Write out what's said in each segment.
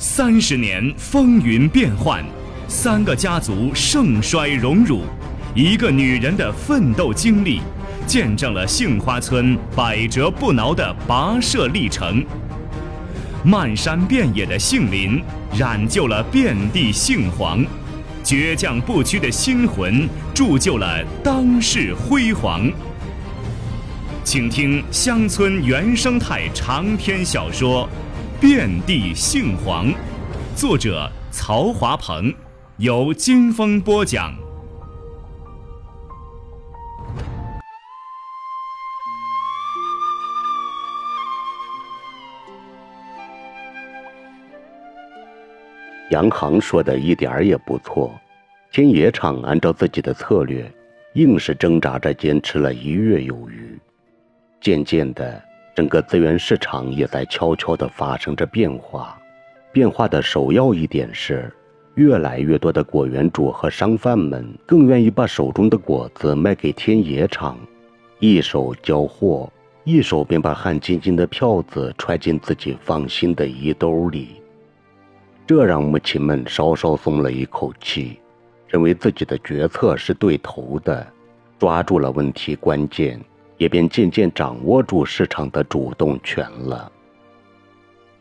三十年风云变幻，三个家族盛衰荣辱，一个女人的奋斗经历，见证了杏花村百折不挠的跋涉历程。漫山遍野的杏林，染就了遍地杏黄；倔强不屈的心魂，铸就了当世辉煌。请听乡村原生态长篇小说《遍地杏黄》，作者曹华鹏，由金风播讲。杨航说的一点儿也不错，天野厂按照自己的策略，硬是挣扎着坚持了一月有余。渐渐的，整个资源市场也在悄悄地发生着变化。变化的首要一点是，越来越多的果园主和商贩们更愿意把手中的果子卖给天野厂，一手交货，一手便把汗津津的票子揣进自己放心的衣兜里。这让母亲们稍稍松了一口气，认为自己的决策是对头的，抓住了问题关键，也便渐渐掌握住市场的主动权了。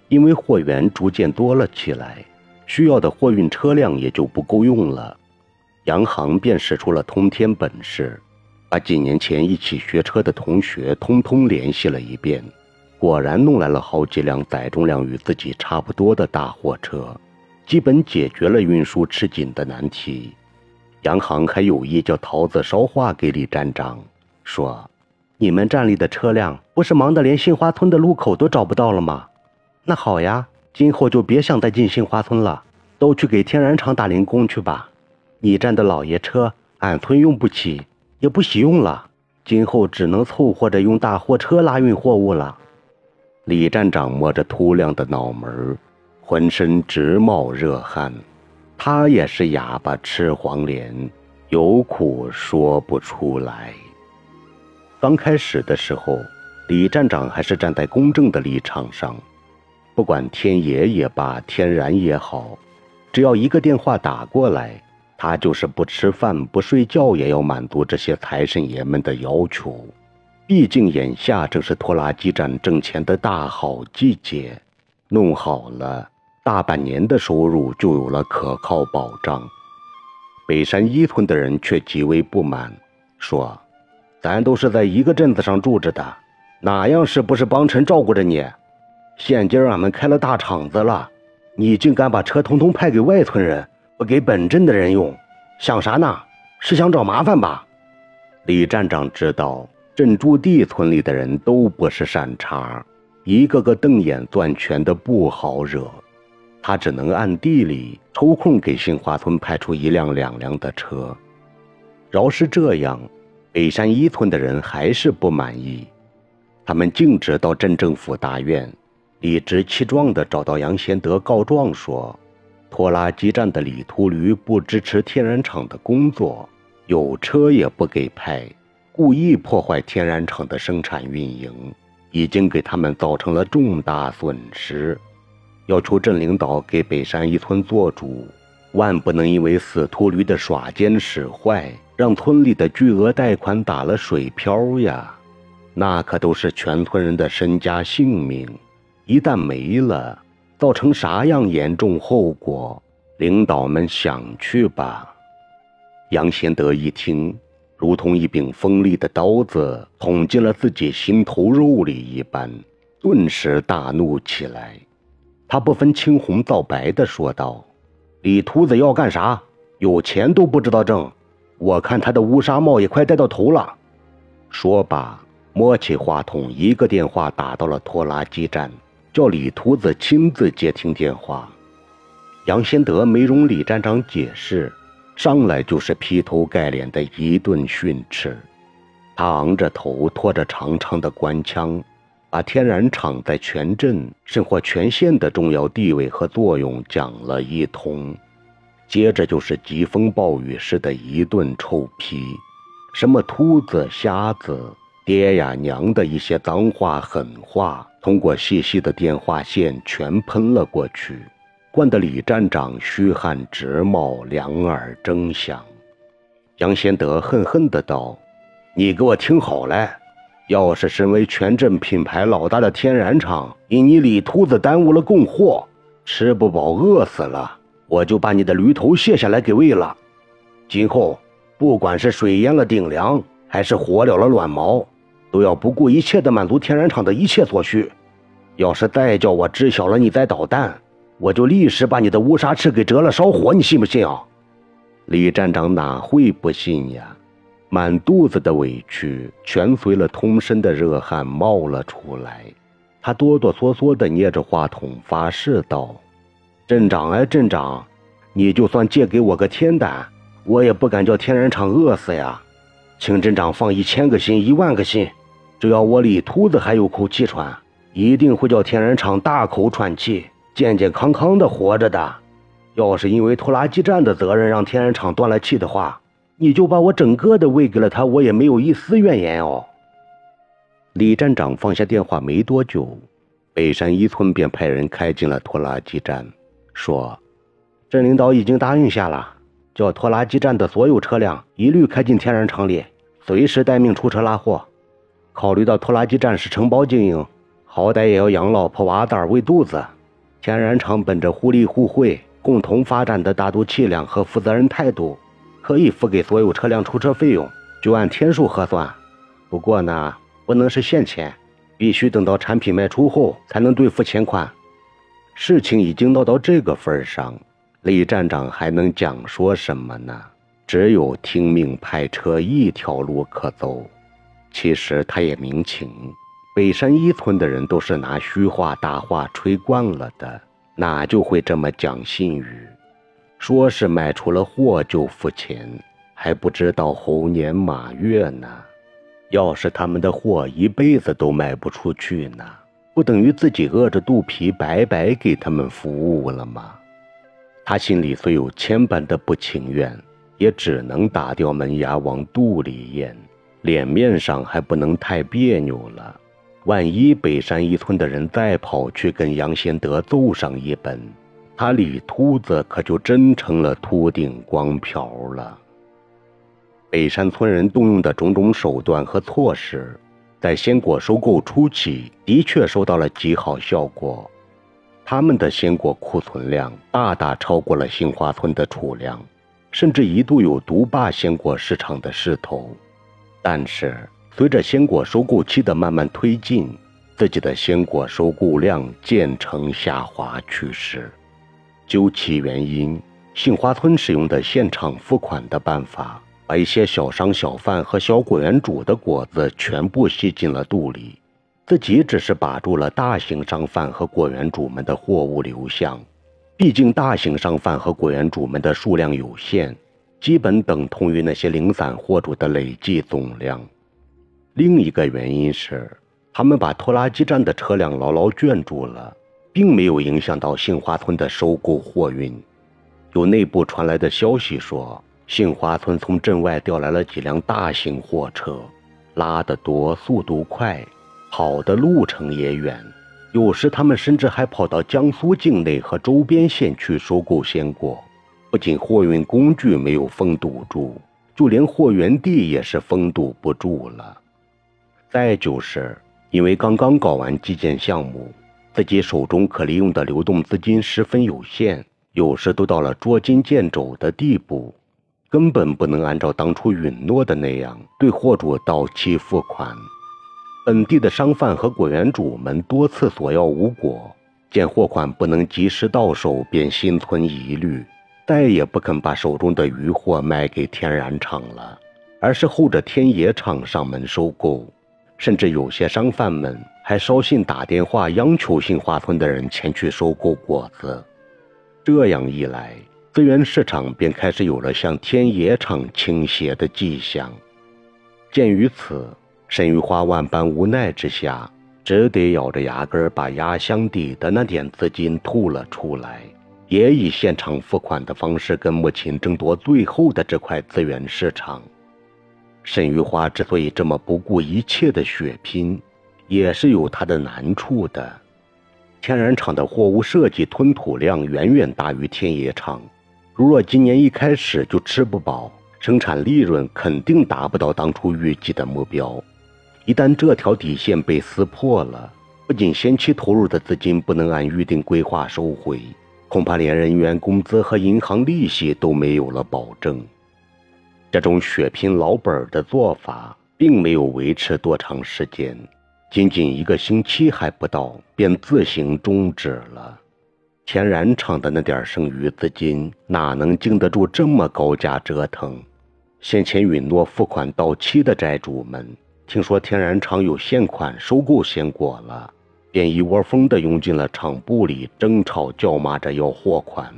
因为货源逐渐多了起来，需要的货运车辆也就不够用了，洋行便使出了通天本事，把几年前一起学车的同学通通联系了一遍。果然弄来了好几辆载重量与自己差不多的大货车，基本解决了运输吃紧的难题。洋行还有意叫桃子捎话给李站长，说：“你们站里的车辆不是忙得连杏花村的路口都找不到了吗？那好呀，今后就别想再进杏花村了，都去给天然厂打零工去吧。你站的老爷车，俺村用不起，也不喜用了，今后只能凑合着用大货车拉运货物了。”李站长摸着秃亮的脑门浑身直冒热汗。他也是哑巴吃黄连，有苦说不出来。刚开始的时候，李站长还是站在公正的立场上，不管天爷也罢，天然也好，只要一个电话打过来，他就是不吃饭不睡觉也要满足这些财神爷们的要求。毕竟眼下正是拖拉机站挣钱的大好季节，弄好了，大半年的收入就有了可靠保障。北山一村的人却极为不满，说：“咱都是在一个镇子上住着的，哪样是不是帮衬照顾着你？现今俺们开了大厂子了，你竟敢把车通通派给外村人，不给本镇的人用，想啥呢？是想找麻烦吧？”李站长知道。镇驻地村里的人都不是善茬，一个个瞪眼攥拳的不好惹，他只能暗地里抽空给杏花村派出一辆两辆的车。饶是这样，北山一村的人还是不满意，他们径直到镇政府大院，理直气壮地找到杨贤德告状说，拖拉机站的李秃驴不支持天然厂的工作，有车也不给派。故意破坏天然厂的生产运营，已经给他们造成了重大损失，要求镇领导给北山一村做主，万不能因为死秃驴的耍奸使坏，让村里的巨额贷款打了水漂呀！那可都是全村人的身家性命，一旦没了，造成啥样严重后果，领导们想去吧？杨贤德一听。如同一柄锋利的刀子捅进了自己心头肉里一般，顿时大怒起来。他不分青红皂白地说道：“李秃子要干啥？有钱都不知道挣！我看他的乌纱帽也快戴到头了。”说罢，摸起话筒，一个电话打到了拖拉机站，叫李秃子亲自接听电话。杨先德没容李站长解释。上来就是劈头盖脸的一顿训斥，他昂着头，拖着长长的官腔，把天然厂在全镇甚或全县的重要地位和作用讲了一通，接着就是疾风暴雨似的一顿臭批，什么秃子、瞎子、爹呀娘的一些脏话狠话，通过细细的电话线全喷了过去。灌得李站长虚汗直冒，两耳争响。杨先德恨恨的道：“你给我听好了，要是身为全镇品牌老大的天然厂因你李秃子耽误了供货，吃不饱饿死了，我就把你的驴头卸下来给喂了。今后不管是水淹了顶梁，还是火燎了卵毛，都要不顾一切的满足天然厂的一切所需。要是再叫我知晓了你在捣蛋，我就立时把你的乌纱翅给折了烧火，你信不信啊？”李站长哪会不信呀？满肚子的委屈全随了通身的热汗冒了出来。他哆哆嗦嗦地捏着话筒发誓道：“镇长哎，镇长，你就算借给我个天胆，我也不敢叫天然厂饿死呀！请镇长放一千个心、一万个心，只要我李秃子还有口气喘，一定会叫天然厂大口喘气、健健康康的活着的。”要是因为拖拉机站的责任让天然厂断了气的话，你就把我整个的喂给了他，我也没有一丝怨言哦。李站长放下电话没多久，北山一村便派人开进了拖拉机站，说：“镇领导已经答应下了，叫拖拉机站的所有车辆一律开进天然厂里，随时待命出车拉货。考虑到拖拉机站是承包经营，好歹也要养老婆娃子儿喂肚子，天然厂本着互利互惠。”共同发展的大度气量和负责任态度，可以付给所有车辆出车费用，就按天数核算。不过呢，不能是现钱，必须等到产品卖出后才能兑付钱款。事情已经闹到这个份上，李站长还能讲说什么呢？只有听命派车一条路可走。其实他也明情，北山一村的人都是拿虚话大话吹惯了的。哪就会这么讲信誉？说是卖出了货就付钱，还不知道猴年马月呢。要是他们的货一辈子都卖不出去呢，不等于自己饿着肚皮白白给他们服务了吗？他心里虽有千般的不情愿，也只能打掉门牙往肚里咽，脸面上还不能太别扭了。万一北山一村的人再跑去跟杨先德奏上一本，他李秃子可就真成了秃顶光瓢了。北山村人动用的种种手段和措施，在鲜果收购初期的确收到了极好效果，他们的鲜果库存量大大超过了杏花村的储量，甚至一度有独霸鲜果市场的势头。但是，随着鲜果收购期的慢慢推进，自己的鲜果收购量渐呈下滑趋势。究其原因，杏花村使用的现场付款的办法，把一些小商小贩和小果园主的果子全部吸进了肚里，自己只是把住了大型商贩和果园主们的货物流向。毕竟，大型商贩和果园主们的数量有限，基本等同于那些零散货主的累计总量。另一个原因是，他们把拖拉机站的车辆牢牢圈住了，并没有影响到杏花村的收购货运。有内部传来的消息说，杏花村从镇外调来了几辆大型货车，拉得多，速度快，跑的路程也远。有时他们甚至还跑到江苏境内和周边县去收购鲜果。不仅货运工具没有封堵住，就连货源地也是封堵不住了。再就是，因为刚刚搞完基建项目，自己手中可利用的流动资金十分有限，有时都到了捉襟见肘的地步，根本不能按照当初允诺的那样对货主到期付款。本地的商贩和果园主们多次索要无果，见货款不能及时到手，便心存疑虑，再也不肯把手中的余货卖给天然厂了，而是候着天野厂上门收购。甚至有些商贩们还捎信打电话央求杏花村的人前去收购果子，这样一来，资源市场便开始有了向天野厂倾斜的迹象。鉴于此，沈玉花万般无奈之下，只得咬着牙根把压箱底的那点资金吐了出来，也以现场付款的方式跟母亲争夺最后的这块资源市场。沈玉花之所以这么不顾一切的血拼，也是有她的难处的。天然厂的货物设计吞吐量远远大于天野厂。如若今年一开始就吃不饱，生产利润肯定达不到当初预计的目标。一旦这条底线被撕破了，不仅先期投入的资金不能按预定规划收回，恐怕连人员工资和银行利息都没有了保证。这种血拼老本的做法并没有维持多长时间。仅仅一个星期还不到，便自行终止了。天然厂的那点剩余资金，哪能经得住这么高价折腾？先前允诺付款到期的债主们，听说天然厂有现款收购鲜果了，便一窝蜂地涌进了厂部里，争吵叫骂着要货款。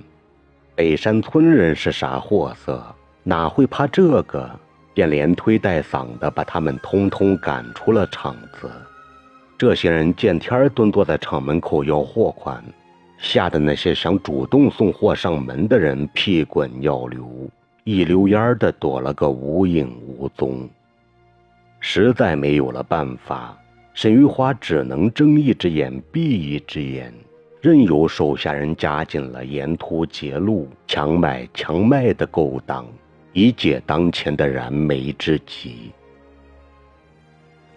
北山村人是啥货色？哪会怕这个？便连推带搡的把他们通通赶出了厂子。这些人见天儿蹲坐在厂门口要货款，吓得那些想主动送货上门的人屁滚尿流，一溜烟儿的躲了个无影无踪。实在没有了办法，沈玉华只能睁一只眼闭一只眼，任由手下人加紧了沿途截路、强买强卖的勾当，以解当前的燃眉之急。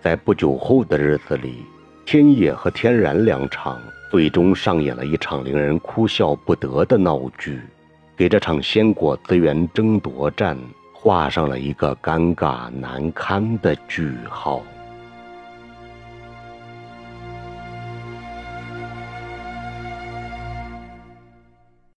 在不久后的日子里。天野和天然两场最终上演了一场令人哭笑不得的闹剧，给这场鲜果资源争夺战画上了一个尴尬难堪的句号。